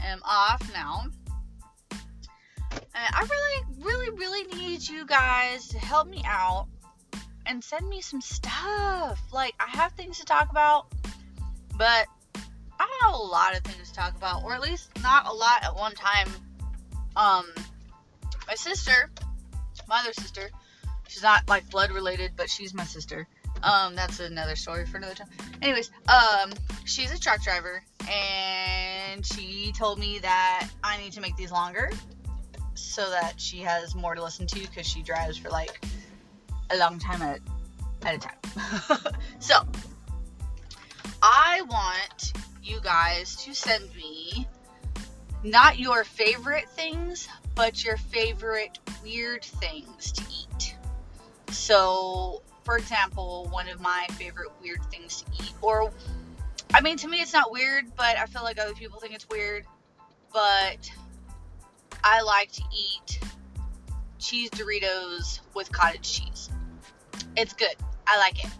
I am off now. And I really, really, really need you guys to help me out and send me some stuff. Like, I have things to talk about, but I don't have a lot of things to talk about, or at least not a lot at one time. Um, my sister, my other sister, she's not like blood related, but she's my sister. Um, that's another story for another time. Anyways, um, she's a truck driver, and she told me that I need to make these longer so that she has more to listen to because she drives for like a long time at, at a time. so, I want you guys to send me not your favorite things, but your favorite weird things to eat. So, for example, one of my favorite weird things to eat, or I mean, to me, it's not weird, but I feel like other people think it's weird. But I like to eat cheese Doritos with cottage cheese. It's good. I like it.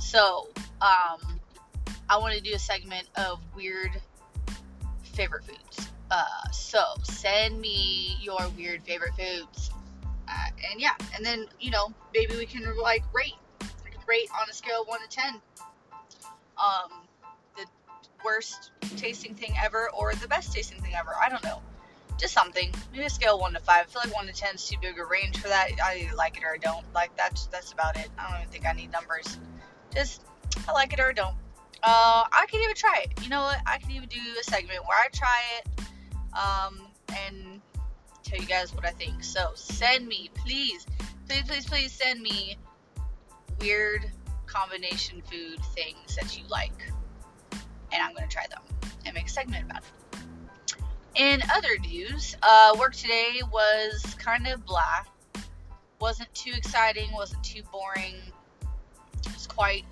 So, um, I want to do a segment of weird favorite foods. Uh, so send me your weird favorite foods. Uh, and yeah, and then you know maybe we can like rate, rate on a scale of one to ten. Um, worst tasting thing ever or the best tasting thing ever. I don't know just something. Maybe a scale one to five. I feel like one to ten is too big a range for that. I either like it or I don't. Like that's that's about it. I don't even think I need numbers. Just I like it or I don't. Uh, I could even try it. You know what? I could even do a segment where I try it, um, and tell you guys what I think. So send me, please, please, please, please send me weird combination food things that you like, and I'm gonna try them and make a segment about it. In other news, uh, work today was kind of blah. Wasn't too exciting, wasn't too boring. It was quite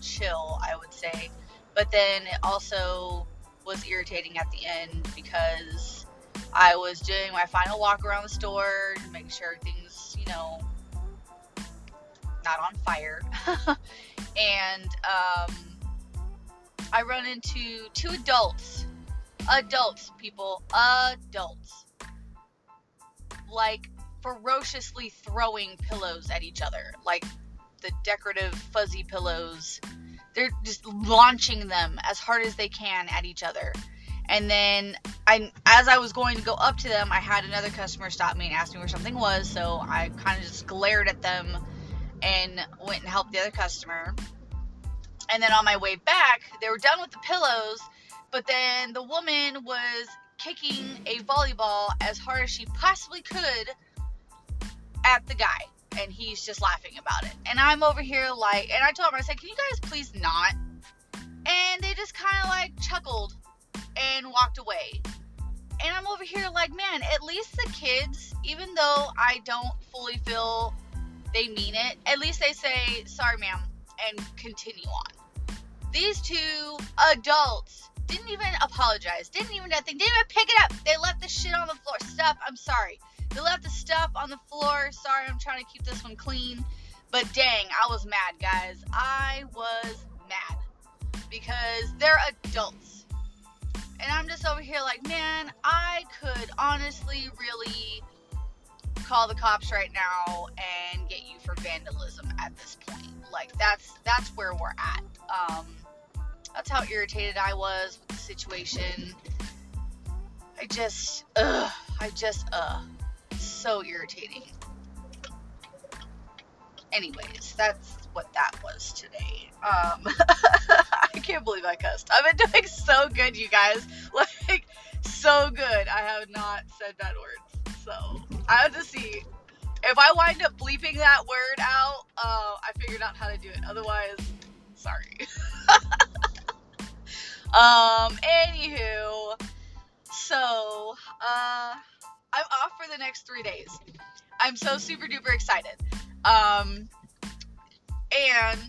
chill, I would say. But then it also was irritating at the end because I was doing my final walk around the store to make sure things, you know, not on fire. and um, I run into two adults Adults, people. Adults. Like, ferociously throwing pillows at each other. Like, the decorative fuzzy pillows. They're just launching them as hard as they can at each other. And then, I, as I was going to go up to them, I had another customer stop me and ask me where something was. So I kind of just glared at them and went and helped the other customer. And then on my way back, they were done with the pillows but then the woman was kicking a volleyball as hard as she possibly could at the guy. And he's just laughing about it. And I'm over here like, and I told him, I said, can you guys please not? And they just kind of like chuckled and walked away. And I'm over here like, man, at least the kids, even though I don't fully feel they mean it, at least they say, sorry, ma'am, and continue on. These two adults didn't even apologize. Didn't even nothing. Didn't even pick it up. They left the shit on the floor. Stuff. I'm sorry. They left the stuff on the floor. Sorry, I'm trying to keep this one clean. But dang, I was mad, guys. I was mad because they're adults. And I'm just over here like, man, I could honestly really call the cops right now and get you for vandalism at this point. Like that's that's where we're at. Um that's how irritated I was with the situation. I just, ugh, I just, uh, so irritating. Anyways, that's what that was today. Um, I can't believe I cussed. I've been doing so good, you guys. Like, so good. I have not said bad words. So, I have to see. If I wind up bleeping that word out, uh, I figured out how to do it. Otherwise, sorry. Um, anywho, so, uh, I'm off for the next three days. I'm so super duper excited. Um, and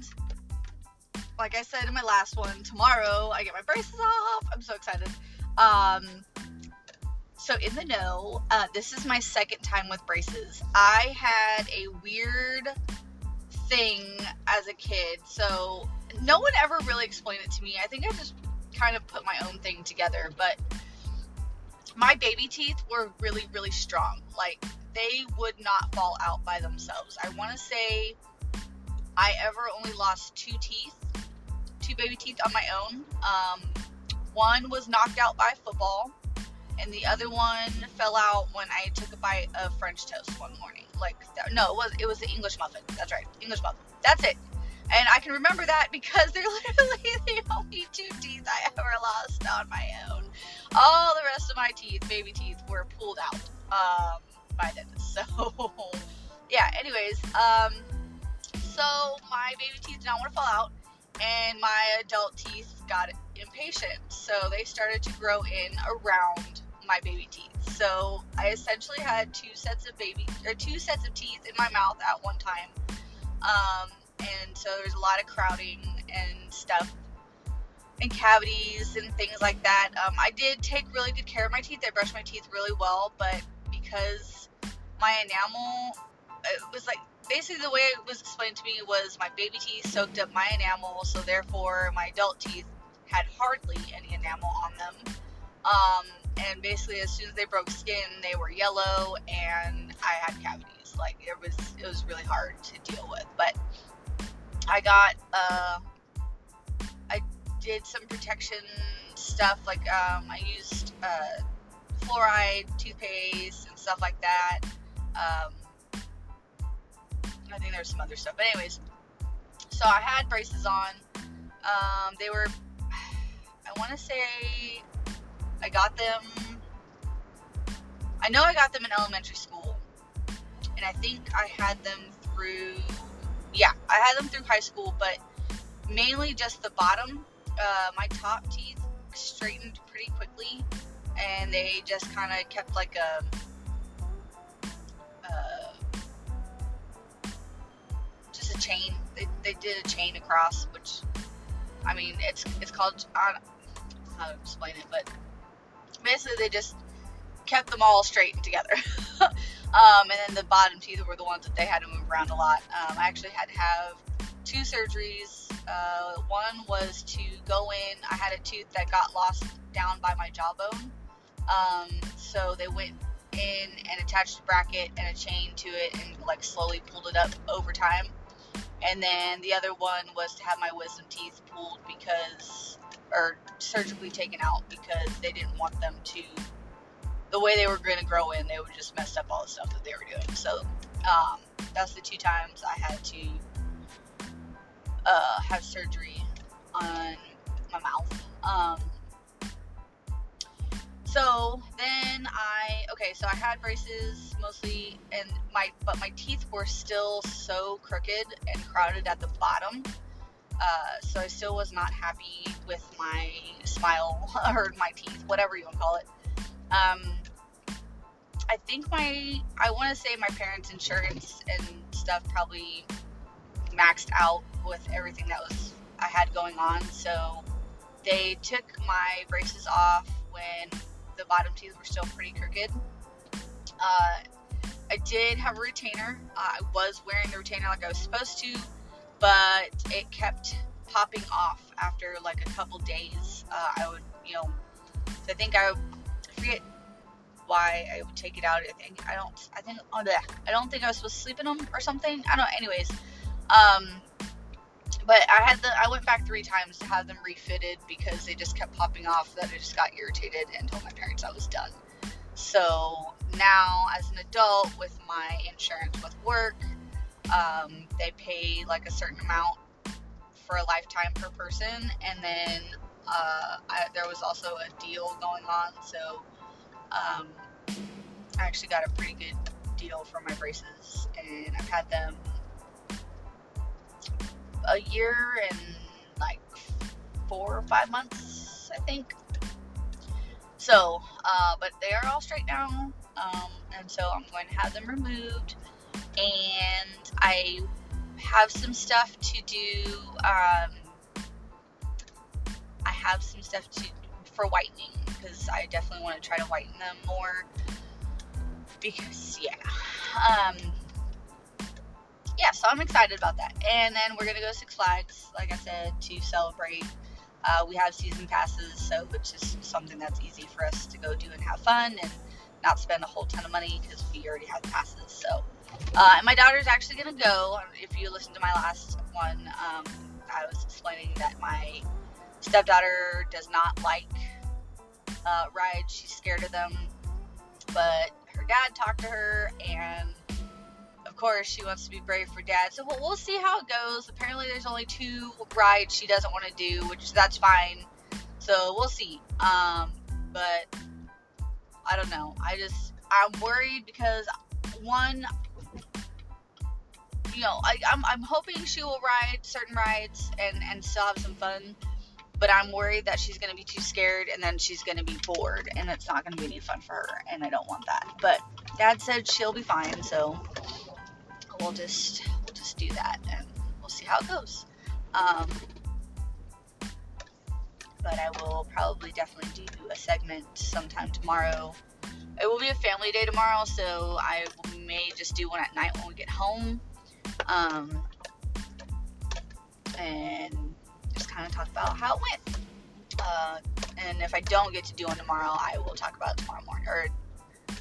like I said in my last one, tomorrow I get my braces off. I'm so excited. Um, so in the know, uh, this is my second time with braces. I had a weird thing as a kid, so no one ever really explained it to me. I think I just kind of put my own thing together. But my baby teeth were really, really strong. Like they would not fall out by themselves. I want to say I ever only lost two teeth, two baby teeth on my own. Um, one was knocked out by football, and the other one fell out when I took a bite of French toast one morning. Like, no, it was it was the English muffin. That's right, English muffin. That's it. And I can remember that because they're literally the only two teeth I ever lost on my own. All the rest of my teeth, baby teeth, were pulled out um, by then. So, yeah. Anyways, um, so my baby teeth did not want to fall out, and my adult teeth got impatient. So they started to grow in around my baby teeth. So I essentially had two sets of baby or two sets of teeth in my mouth at one time. Um, and so there's a lot of crowding and stuff and cavities and things like that. Um, I did take really good care of my teeth. I brushed my teeth really well, but because my enamel, it was like basically the way it was explained to me was my baby teeth soaked up my enamel, so therefore my adult teeth had hardly any enamel on them. Um, and basically, as soon as they broke skin, they were yellow, and I had cavities. Like it was, it was really hard to deal with. But I got, uh, I did some protection stuff. Like um, I used uh, fluoride toothpaste and stuff like that. Um, I think there's some other stuff. But anyways, so I had braces on. Um, they were, I want to say, I got them. I know I got them in elementary school, and I think I had them through. Yeah, I had them through high school, but mainly just the bottom. Uh, my top teeth straightened pretty quickly, and they just kind of kept like a Uh, just a chain. They, they did a chain across, which I mean, it's it's called I don't know how to explain it, but basically they just kept them all straight and together. um, and then the bottom teeth were the ones that they had to move around a lot. Um, I actually had to have two surgeries. Uh, one was to go in. I had a tooth that got lost down by my jawbone. Um, so they went in and attached a bracket and a chain to it and like slowly pulled it up over time. And then the other one was to have my wisdom teeth pulled because, or surgically taken out because they didn't want them to, the way they were going to grow in, they would just mess up all the stuff that they were doing. So um, that's the two times I had to uh, have surgery on my mouth. Um, so then I okay, so I had braces mostly, and my but my teeth were still so crooked and crowded at the bottom. Uh, so I still was not happy with my smile or my teeth, whatever you want to call it. Um, I think my I want to say my parents' insurance and stuff probably maxed out with everything that was I had going on. So they took my braces off when the bottom teeth were still pretty crooked. Uh, I did have a retainer. Uh, I was wearing the retainer like I was supposed to, but it kept popping off after like a couple days. Uh, I would, you know, I think I, I forget why I would take it out. I think I don't. I think oh, bleh, I don't think I was supposed to sleep in them or something. I don't. Anyways, um, but I had the I went back three times to have them refitted because they just kept popping off that I just got irritated and told my parents I was done. So now as an adult with my insurance with work, um, they pay like a certain amount for a lifetime per person and then uh, I, there was also a deal going on so um, I actually got a pretty good deal for my braces and I've had them a year and like four or five months, I think. So, uh, but they are all straight now, um, and so I'm going to have them removed. And I have some stuff to do. Um, I have some stuff to for whitening because I definitely want to try to whiten them more. Because yeah, um, yeah, so I'm excited about that. And then we're gonna go Six Flags, like I said, to celebrate Uh, we have season passes, so it's just something that's easy for us to go do and have fun and not spend a whole ton of money because we already have passes. So, uh, and my daughter's actually gonna go. If you listen to my last one, um, I was explaining that my stepdaughter does not like uh, rides. She's scared of them, but her dad talked to her and of course she wants to be brave for dad so we'll, we'll see how it goes apparently there's only two rides she doesn't want to do which that's fine so we'll see um, but i don't know i just i'm worried because one you know I, I'm, I'm hoping she will ride certain rides and and still have some fun but I'm worried that she's to be too scared and then she's to be bored and it's not to be any fun for her and I don't want that. But dad said she'll be fine, so we'll just we'll just do that and we'll see how it goes. Um, but I will probably definitely do a segment sometime tomorrow. It will be a family day tomorrow, so I may just do one at night when we get home. Um, and just kind of talk about how it went. Uh, and if I don't get to do one tomorrow, I will talk about it tomorrow morning or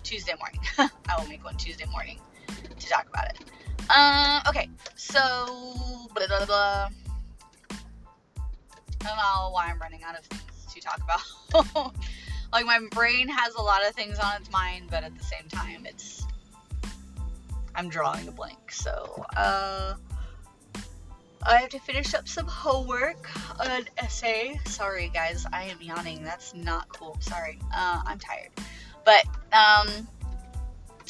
Tuesday morning. I will make one Tuesday morning to talk about it. Um, okay, so blah blah blah. I don't know why I'm running out of things to talk about. like my brain has a lot of things on its mind, but at the same time, it's I'm drawing a blank. So, uh, I have to finish up some homework, an essay. Sorry, guys, I am yawning. That's not cool. Sorry. Uh, I'm tired. But, um,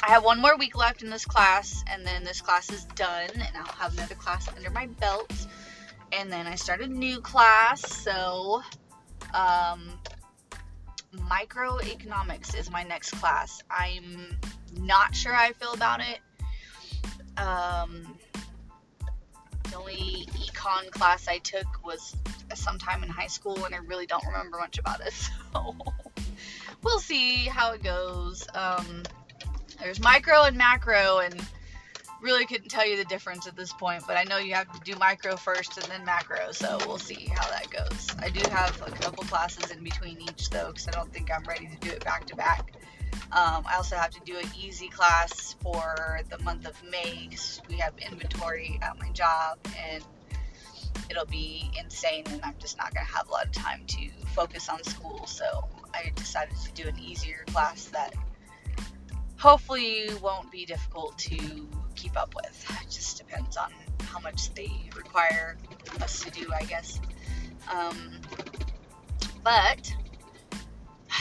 I have one more week left in this class, and then this class is done, and I'll have another class under my belt. And then I start a new class, so, um, microeconomics is my next class. I'm not sure I feel about it. Um, the only econ class I took was sometime in high school, and I really don't remember much about it. So we'll see how it goes. Um, there's micro and macro, and really couldn't tell you the difference at this point, but I know you have to do micro first and then macro, so we'll see how that goes. I do have a couple classes in between each, though, because I don't think I'm ready to do it back to back. Um, I also have to do an easy class for the month of May because we have inventory at my job and it'll be insane and I'm just not going to have a lot of time to focus on school. So I decided to do an easier class that hopefully won't be difficult to keep up with. It just depends on how much they require us to do, I guess. Um, but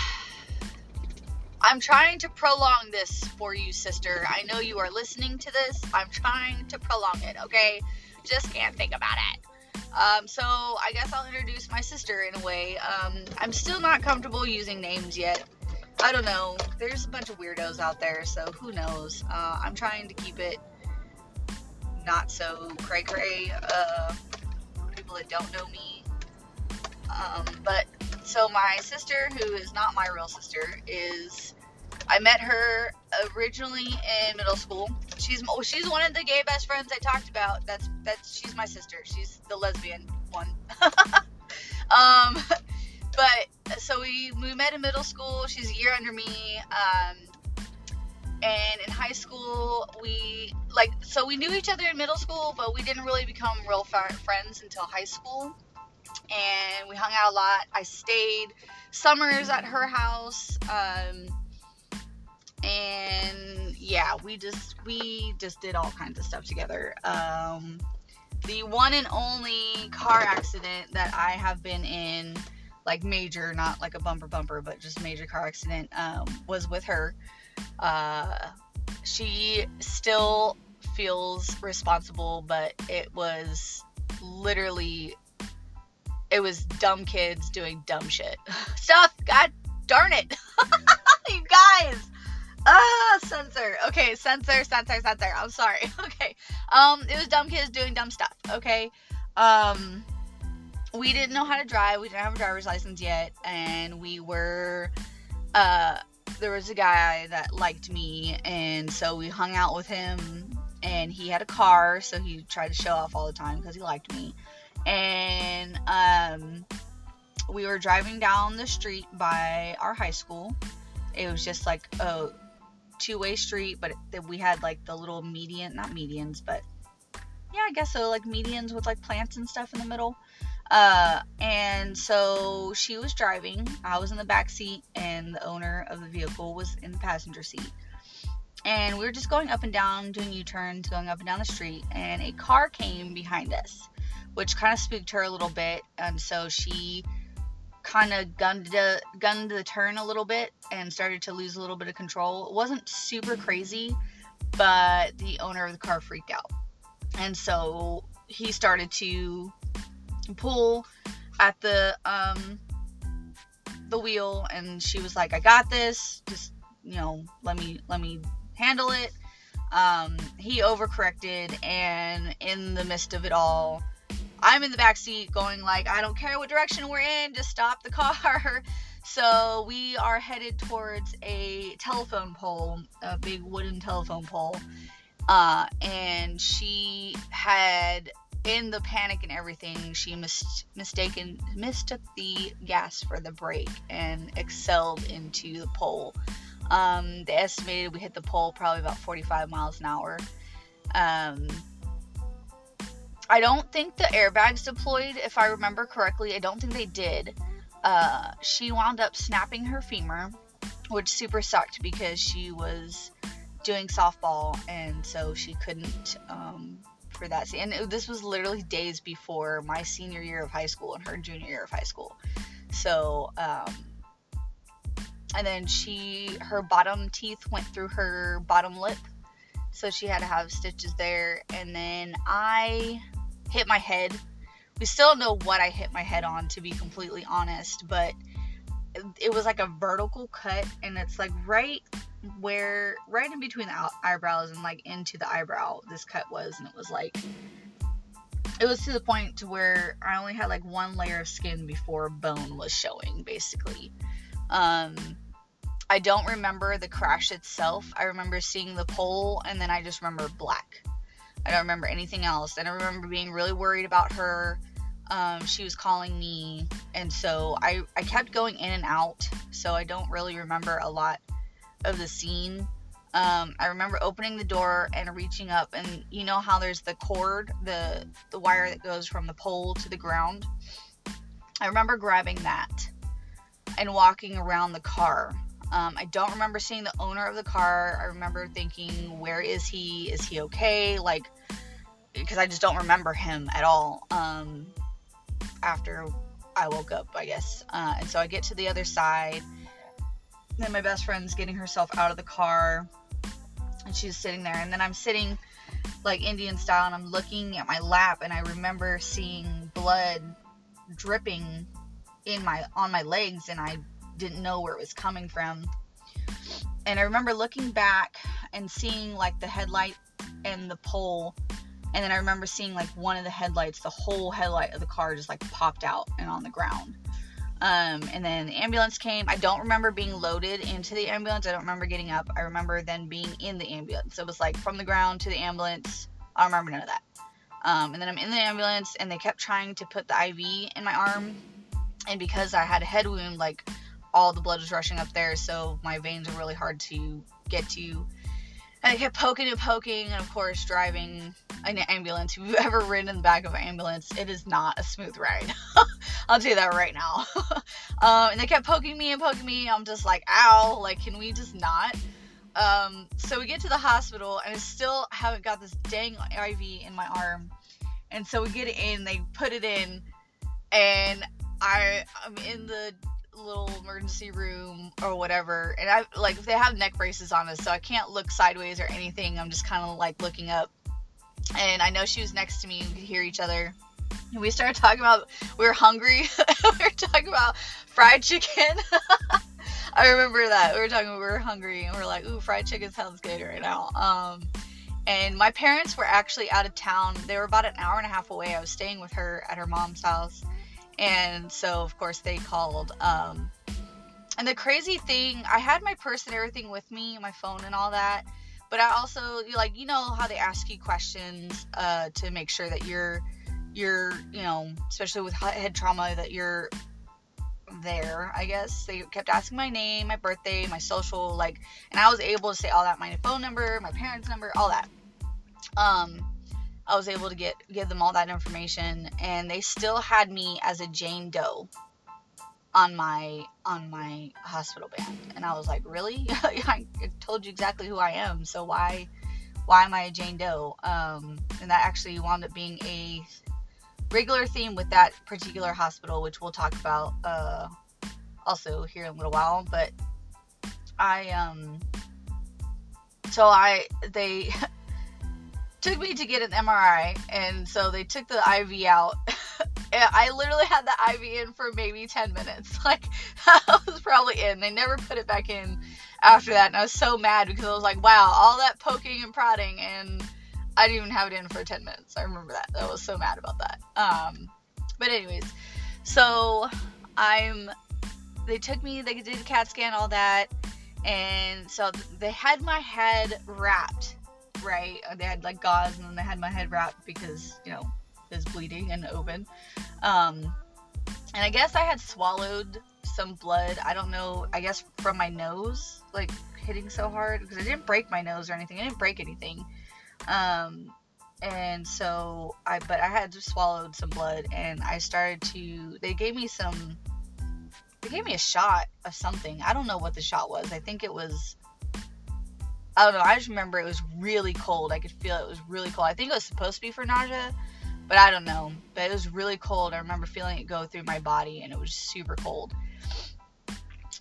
I'm trying to prolong this for you, sister. I know you are listening to this. I'm trying to prolong it, okay? Just can't think about it. Um, so I guess I'll introduce my sister in a way. Um, I'm still not comfortable using names yet. I don't know. There's a bunch of weirdos out there, so who knows? Uh, I'm trying to keep it not so cray cray. Uh, people that don't know me. Um, but so my sister, who is not my real sister, is I met her originally in middle school. She's she's one of the gay best friends I talked about. That's that's she's my sister. She's the lesbian one. um, but so we we met in middle school. She's a year under me. Um, and in high school we like so we knew each other in middle school, but we didn't really become real friends until high school and we hung out a lot. I stayed summers at her house. Um, and yeah, we just we just did all kinds of stuff together. Um, the one and only car accident that I have been in, like major, not like a bumper bumper, but just major car accident, um, was with her. Uh, she still feels responsible, but it was literally it was dumb kids doing dumb shit stuff. God darn it, you guys. Ah, censor. Okay, censor, censor, censor. I'm sorry. Okay. Um, it was dumb kids doing dumb stuff. Okay. Um, we didn't know how to drive. We didn't have a driver's license yet, and we were. Uh, there was a guy that liked me, and so we hung out with him. And he had a car, so he tried to show off all the time because he liked me and um, we were driving down the street by our high school. It was just like a two-way street, but it, we had like the little median, not medians, but yeah, I guess so, like medians with like plants and stuff in the middle. Uh, and so she was driving. I was in the back seat, and the owner of the vehicle was in the passenger seat. And we were just going up and down, doing U turns, going up and down the street, and a car came behind us, which kind of spooked her a little bit. And so she kind of gunned the, gunned the turn a little bit and started to lose a little bit of control. It wasn't super crazy, but the owner of the car freaked out. And so he started to pull at the um the wheel and she was like I got this. Just you know let me let me handle it. Um he overcorrected and in the midst of it all I'm in the back seat going like I don't care what direction we're in just stop the car. So we are headed towards a telephone pole a big wooden telephone pole uh, and she had in the panic and everything, she mis- mistaken mistook the gas for the brake and excelled into the pole. Um, they estimated we hit the pole probably about 45 miles an hour. Um, I don't think the airbags deployed, if I remember correctly. I don't think they did. Uh, she wound up snapping her femur, which super sucked because she was doing softball and so she couldn't um, for that And this was literally days before my senior year of high school and her junior year of high school. So, um, and then she, her bottom teeth went through her bottom lip. So she had to have stitches there. And then I hit my head. We still don't know what I hit my head on, to be completely honest, but it was like a vertical cut and it's like right where right in between the eyebrows and like into the eyebrow this cut was and it was like it was to the point to where I only had like one layer of skin before bone was showing basically. Um I don't remember the crash itself. I remember seeing the pole and then I just remember black. I don't remember anything else. And I remember being really worried about her. Um, she was calling me and so I, I kept going in and out so i don't really remember a lot of the scene um, i remember opening the door and reaching up and you know how there's the cord the the wire that goes from the pole to the ground i remember grabbing that and walking around the car um, i don't remember seeing the owner of the car i remember thinking where is he is he okay like because i just don't remember him at all um, after I woke up, I guess. Uh, and so I get to the other side. Then my best friend's getting herself out of the car, and she's sitting there. And then I'm sitting like Indian style, and I'm looking at my lap, and I remember seeing blood dripping in my on my legs, and I didn't know where it was coming from. And I remember looking back and seeing like the headlight and the pole and then I remember seeing like one of the headlights, the whole headlight of the car just like popped out and on the ground. Um, and then the ambulance came. I don't remember being loaded into the ambulance. I don't remember getting up. I remember then being in the ambulance. So it was like from the ground to the ambulance. I don't remember none of that. Um, and then I'm in the ambulance, and they kept trying to put the IV in my arm. And because I had a head wound, like all the blood was rushing up there, so my veins were really hard to get to. I kept poking and poking, and of course, driving an ambulance. If you've ever ridden in the back of an ambulance, it is not a smooth ride. I'll tell you that right now. um, and they kept poking me and poking me. I'm just like, ow, like, can we just not? Um, so we get to the hospital, and I still haven't got this dang IV in my arm. And so we get it in, they put it in, and I, I'm in the little emergency room or whatever and i like if they have neck braces on us so i can't look sideways or anything i'm just kind of like looking up and I know she was next to me. and We could hear each other. And we started talking about we were hungry. we were talking about fried chicken. I remember that we were talking. We were hungry, and we are like, "Ooh, fried chicken sounds good right now." Um, and my parents were actually out of town. They were about an hour and a half away. I was staying with her at her mom's house, and so of course they called. Um, and the crazy thing, I had my purse and everything with me, my phone and all that but I also like you know how they ask you questions uh, to make sure that you're you're you know especially with head trauma that you're there, I guess. They kept asking my name, my birthday, my social, like, and I was able to say all that, my phone number, my parents' number, all that. Um, I was able to get give them all that information, and they still had me as a Jane Doe on my on my hospital band, and I was like, really? I told you exactly who I am, so why why am I a Jane Doe? Um, and that actually wound up being a regular theme with that particular hospital, which we'll talk about uh, also here in a little while. But I um, so I they took me to get an MRI, and so they took the IV out. I literally had the IV in for maybe 10 minutes. Like, I was probably in. They never put it back in after that, and I was so mad because I was like, wow, all that poking and prodding, and I didn't even have it in for 10 minutes. I remember that. I was so mad about that. Um, but, anyways, so I'm. They took me, they did a CAT scan, all that, and so they had my head wrapped right? They had like gauze and then they had my head wrapped because, you know, it was bleeding and open. Um, and I guess I had swallowed some blood. I don't know, I guess from my nose, like hitting so hard because I didn't break my nose or anything. I didn't break anything. Um, and so I, but I had swallowed some blood and I started to, they gave me some, they gave me a shot of something. I don't know what the shot was. I think it was I don't know. I just remember it was really cold. I could feel it was really cold. I think it was supposed to be for nausea, but I don't know. But it was really cold. I remember feeling it go through my body, and it was super cold.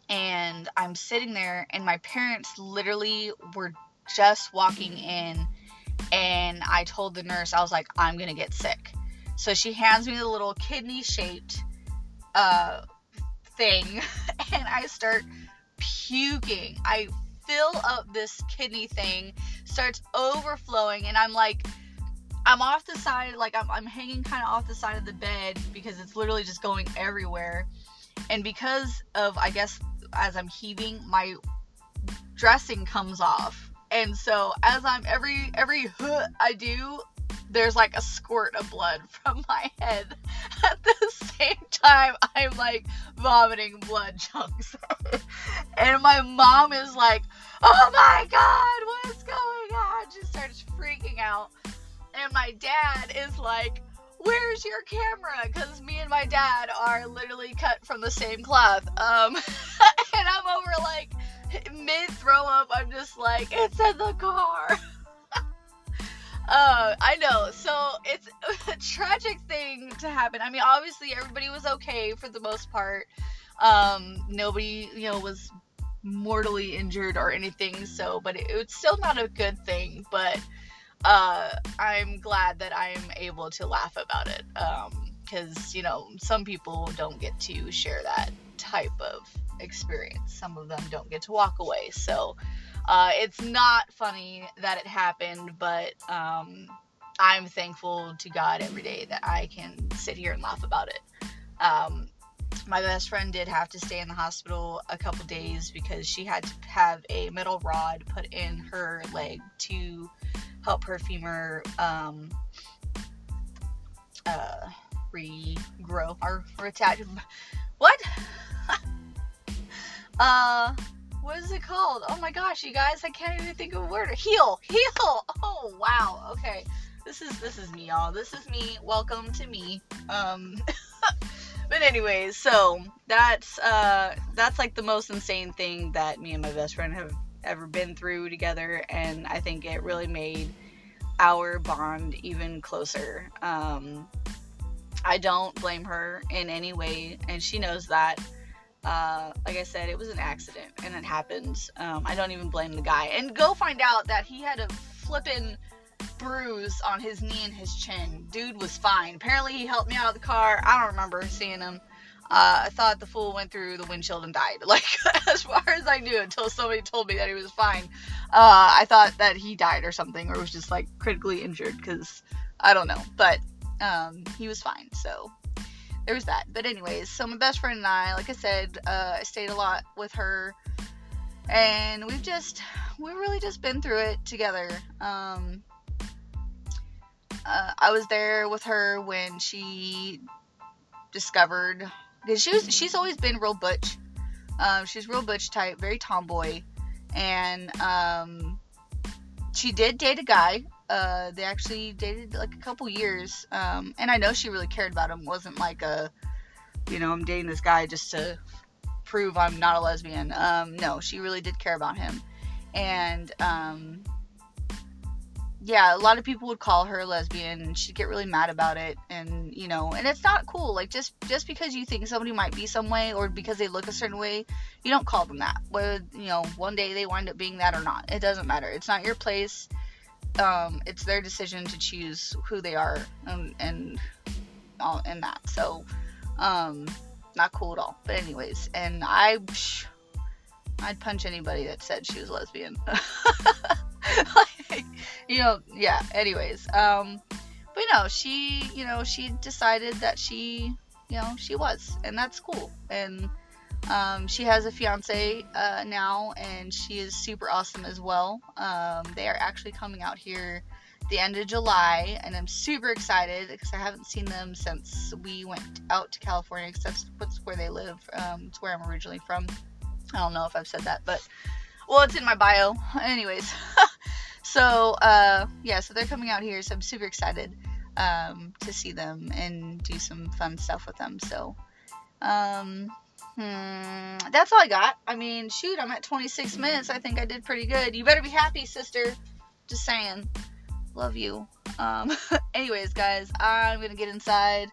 And I'm sitting there, and my parents literally were just walking in, and I told the nurse, I was like, I'm gonna get sick. So she hands me the little kidney shaped uh, thing, and I start puking. I fill up this kidney thing, starts overflowing, and I'm like, I'm off the side, like I'm, I'm hanging kind of off the side of the bed because it's literally just going everywhere. And because of, I guess, as I'm heaving, my dressing comes off. And so as I'm every every I do, there's like a squirt of blood from my head. At the same time, I'm like vomiting blood chunks. and my mom is like, oh my god, what is going on? She starts freaking out. And my dad is like, where's your camera? Because me and my dad are literally cut from the same cloth. Um, and I'm over like mid throw up. I'm just like, it's in the car. Uh, I know. So it's a tragic thing to happen. I mean, obviously everybody was okay for the most part. Um, nobody, you know, was mortally injured or anything. So, but it, it's still not a good thing. But uh, I'm glad that I'm able to laugh about it. Um, because you know some people don't get to share that type of experience. Some of them don't get to walk away. So uh, it's not funny that it happened, but um, I'm thankful to God every day that I can sit here and laugh about it. Um, my best friend did have to stay in the hospital a couple days because she had to have a metal rod put in her leg to help her femur um, uh, regrow or reattach. What? uh, what is it called? Oh my gosh, you guys, I can't even think of a word. Heal, heal. Oh wow. Okay, this is this is me, y'all. This is me. Welcome to me. Um, but anyways, so that's uh that's like the most insane thing that me and my best friend have ever been through together, and I think it really made our bond even closer. Um, I don't blame her in any way, and she knows that. Uh, like I said, it was an accident and it happens. Um, I don't even blame the guy. And go find out that he had a flippin' bruise on his knee and his chin. Dude was fine. Apparently, he helped me out of the car. I don't remember seeing him. Uh, I thought the fool went through the windshield and died. Like, as far as I knew, until somebody told me that he was fine. Uh, I thought that he died or something, or was just like critically injured, because I don't know. But um, he was fine. So there was that. But anyways, so my best friend and I, like I said, uh, I stayed a lot with her, and we've just we've really just been through it together. Um, uh, I was there with her when she discovered because she was she's always been real butch. Um, she's real butch type, very tomboy, and um, she did date a guy. Uh, they actually dated like a couple years, um, and I know she really cared about him. Wasn't like a, you know, I'm dating this guy just to prove I'm not a lesbian. Um, no, she really did care about him, and um, yeah, a lot of people would call her a lesbian and she'd get really mad about it and you know, and it's not cool. Like just just because you think somebody might be some way or because they look a certain way, you don't call them that. Whether, you know, one day they wind up being that or not. It doesn't matter. It's not your place. Um, it's their decision to choose who they are and and all and that. So um not cool at all. But anyways, and I I'd punch anybody that said she was lesbian. like, you know, yeah. Anyways, um, but no, she, you know, she decided that she, you know, she was, and that's cool. And um, she has a fiance uh, now, and she is super awesome as well. Um, they are actually coming out here the end of July, and I'm super excited because I haven't seen them since we went out to California. Because that's where they live. Um, it's where I'm originally from. I don't know if I've said that, but well, it's in my bio. Anyways, so uh, yeah, so they're coming out here, so I'm super excited um, to see them and do some fun stuff with them. So um, Hmm, that's all I got. I mean, shoot, I'm at 26 minutes. I think I did pretty good. You better be happy, sister. Just saying. Love you. Um, anyways, guys, I'm going to get inside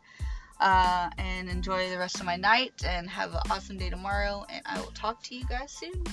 uh, and enjoy the rest of my night and have an awesome day tomorrow. And I will talk to you guys soon.